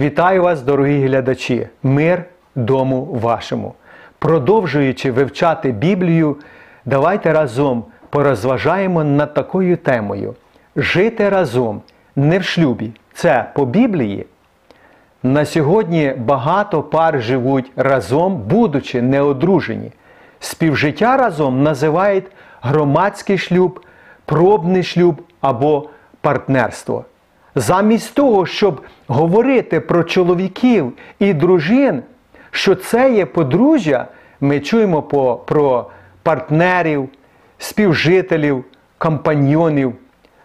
Вітаю вас, дорогі глядачі! Мир дому вашому. Продовжуючи вивчати Біблію, давайте разом порозважаємо над такою темою: жити разом не в шлюбі. Це по Біблії. На сьогодні багато пар живуть разом, будучи неодружені. Співжиття разом називають громадський шлюб, пробний шлюб або партнерство. Замість того, щоб говорити про чоловіків і дружин, що це є подружжя, ми чуємо по, про партнерів, співжителів, компаньйонів,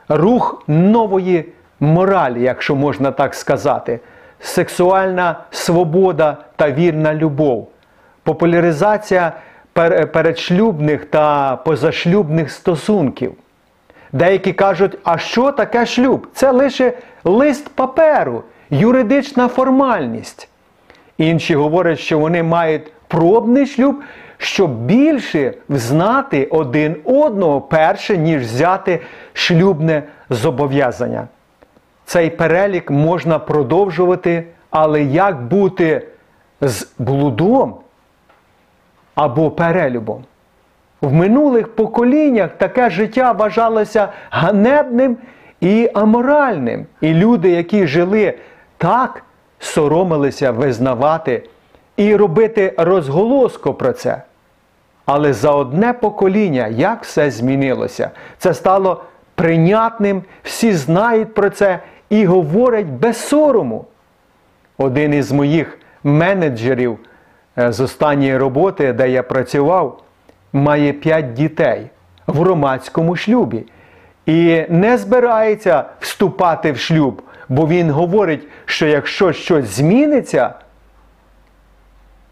рух нової моралі, якщо можна так сказати, сексуальна свобода та вірна любов, популяризація пер- передшлюбних та позашлюбних стосунків. Деякі кажуть, а що таке шлюб? Це лише лист паперу, юридична формальність. Інші говорять, що вони мають пробний шлюб, щоб більше взнати один одного перше, ніж взяти шлюбне зобов'язання. Цей перелік можна продовжувати, але як бути з блудом або перелюбом? В минулих поколіннях таке життя вважалося ганебним і аморальним. І люди, які жили так, соромилися визнавати і робити розголоску про це. Але за одне покоління як все змінилося? Це стало прийнятним, всі знають про це і говорять без сорому. Один із моїх менеджерів е, з останньої роботи, де я працював, має п'ять дітей в громадському шлюбі і не збирається вступати в шлюб, бо він говорить, що якщо щось зміниться,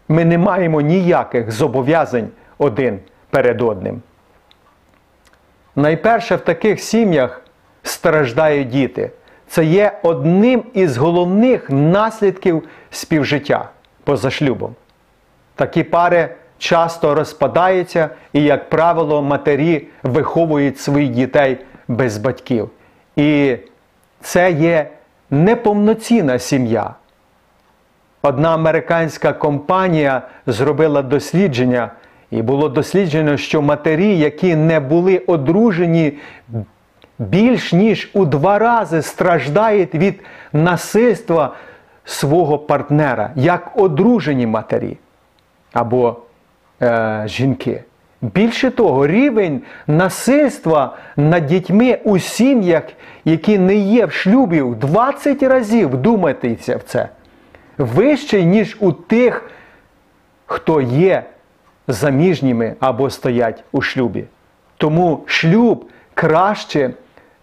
ми не маємо ніяких зобов'язань один перед одним. Найперше в таких сім'ях страждають діти. Це є одним із головних наслідків співжиття поза шлюбом. Такі пари часто розпадаються і, як правило, матері виховують своїх дітей без батьків. І це є неповноцінна сім'я. Одна американська компанія зробила дослідження, і було досліджено, що матері, які не були одружені, більш ніж у два рази страждають від насильства свого партнера, як одружені матері або е, жінки. Більше того, рівень насильства над дітьми у сім'ях, які не є в шлюбі, в 20 разів вдумайтеся в це, вищий, ніж у тих, хто є заміжніми або стоять у шлюбі. Тому шлюб краще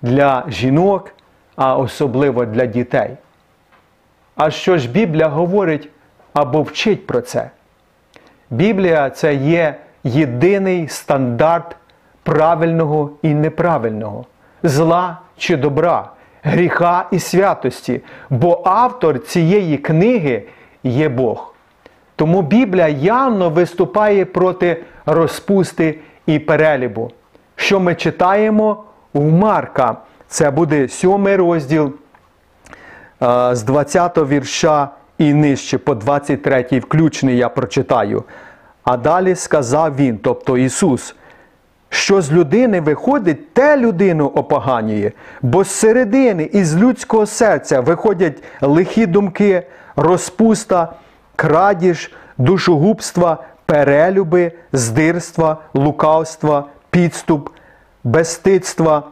для жінок, а особливо для дітей. А що ж Біблія говорить або вчить про це? Біблія це є єдиний стандарт правильного і неправильного, зла чи добра, гріха і святості, бо автор цієї книги є Бог. Тому Біблія явно виступає проти розпусти і перелібу. Що ми читаємо в Марка? Це буде сьомий розділ е, з 20 вірша і нижче, по 23 включний я прочитаю. А далі сказав він, тобто Ісус, що з людини виходить, те людину опоганює, бо з середини із людського серця виходять лихі думки, розпуста, крадіж, душогубства, перелюби, здирства, лукавства, підступ, безстидства,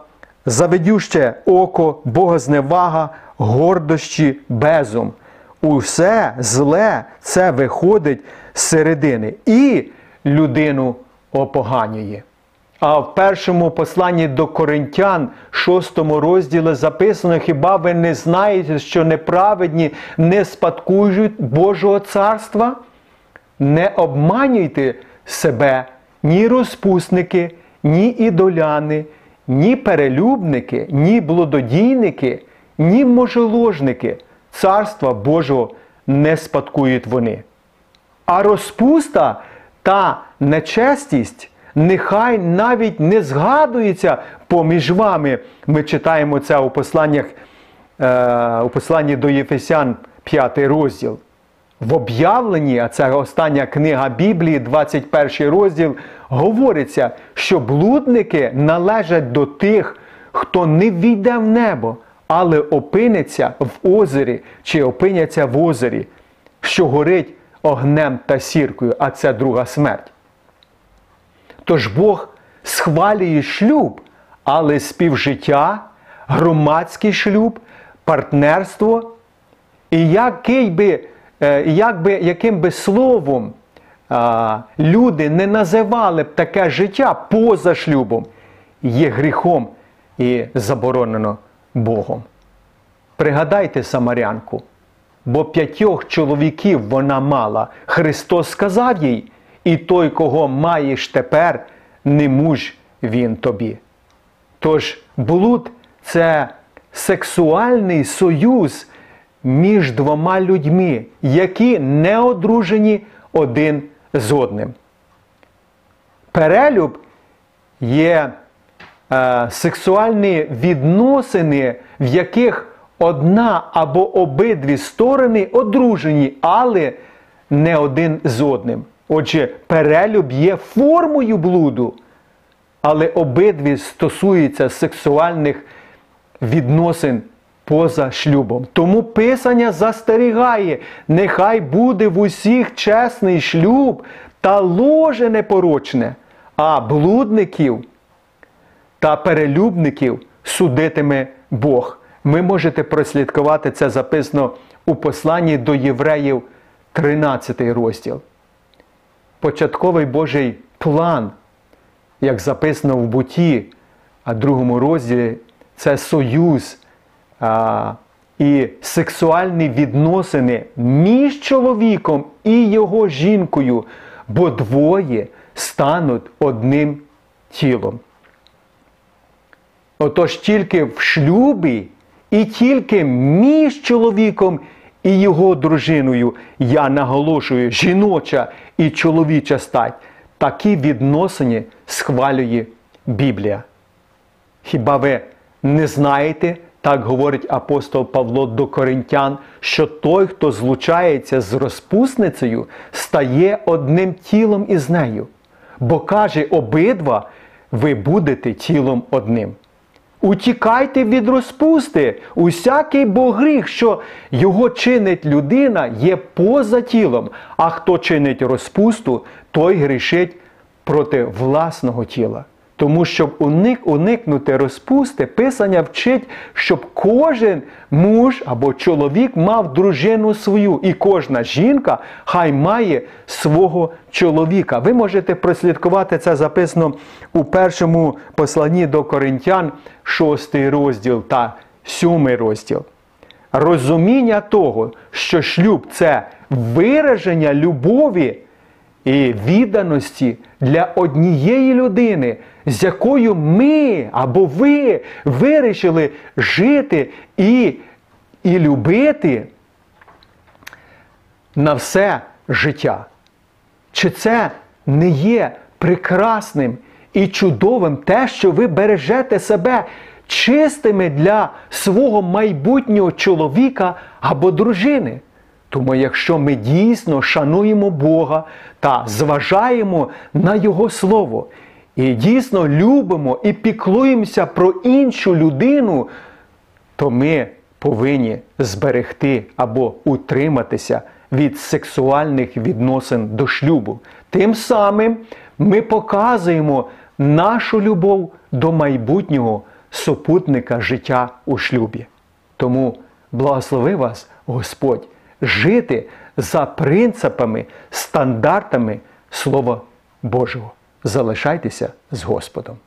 заведюще око, богозневага, гордощі, безум. Усе зле це виходить з середини і людину опоганює. А в першому посланні до Коринтян, шостому розділі записано: хіба ви не знаєте, що неправедні не спадкують Божого царства? Не обманюйте себе ні розпусники, ні ідоляни, ні перелюбники, ні блудодійники, ні можеложники. Царства Божого не спадкують вони. А розпуста та нечестість нехай навіть не згадується поміж вами. Ми читаємо це у посланнях, е, у посланні до Єфесян, 5 розділ. В об'явленні, а це остання книга Біблії, 21 розділ, говориться, що блудники належать до тих, хто не війде в небо, але опиниться в озері чи опиняться в озері, що горить огнем та сіркою, а це друга смерть. Тож Бог схвалює шлюб, але співжиття, громадський шлюб, партнерство, і який би, е, як би, яким би словом люди не називали б таке життя поза шлюбом, є гріхом і заборонено Богом. Пригадайте Самарянку, бо п'ятьох чоловіків вона мала. Христос сказав їй, і той, кого маєш тепер, не муж він тобі. Тож блуд це сексуальний союз між двома людьми, які не одружені один з одним. Перелюб є е, сексуальні відносини, в яких одна або обидві сторони одружені, але не один з одним. Отже, перелюб є формою блуду, але обидві стосуються сексуальних відносин поза шлюбом. Тому Писання застерігає, нехай буде в усіх чесний шлюб та ложе непорочне, а блудників та перелюбників судитиме Бог. Ви можете прослідкувати це записано у посланні до євреїв 13 розділ. Початковий Божий план, як записано в буті, а другому розділі, це союз а, і сексуальні відносини між чоловіком і його жінкою, бо двоє стануть одним тілом. Отож тільки в шлюбі і тільки між чоловіком і його дружиною, я наголошую, жіноча і чоловіча стать, такі відносини схвалює Біблія. Хіба ви не знаєте, так говорить апостол Павло до Коринтян, що той, хто злучається з розпусницею, стає одним тілом із нею, бо каже обидва, ви будете тілом одним. Утікайте від розпусти, усякий бо гріх, що його чинить людина, є поза тілом, а хто чинить розпусту, той грішить проти власного тіла. Тому, щоб уник, уникнути розпусти, Писання вчить, щоб кожен муж або чоловік мав дружину свою, і кожна жінка хай має свого чоловіка. Ви можете прослідкувати це записано у першому посланні до Коринтян, 6 розділ та 7 розділ. Розуміння того, що шлюб це вираження любові і відданості для однієї людини, з якою ми або ви вирішили жити і, і любити на все життя. Чи це не є прекрасним і чудовим те, що ви бережете себе чистими для свого майбутнього чоловіка або дружини? Тому, якщо ми дійсно шануємо Бога та зважаємо на Його Слово, і дійсно любимо і піклуємося про іншу людину, то ми повинні зберегти або утриматися від сексуальних відносин до шлюбу. Тим самим ми показуємо нашу любов до майбутнього супутника життя у шлюбі. Тому благослови вас, Господь, жити за принципами, стандартами Слова Божого. Залишайтеся з Господом.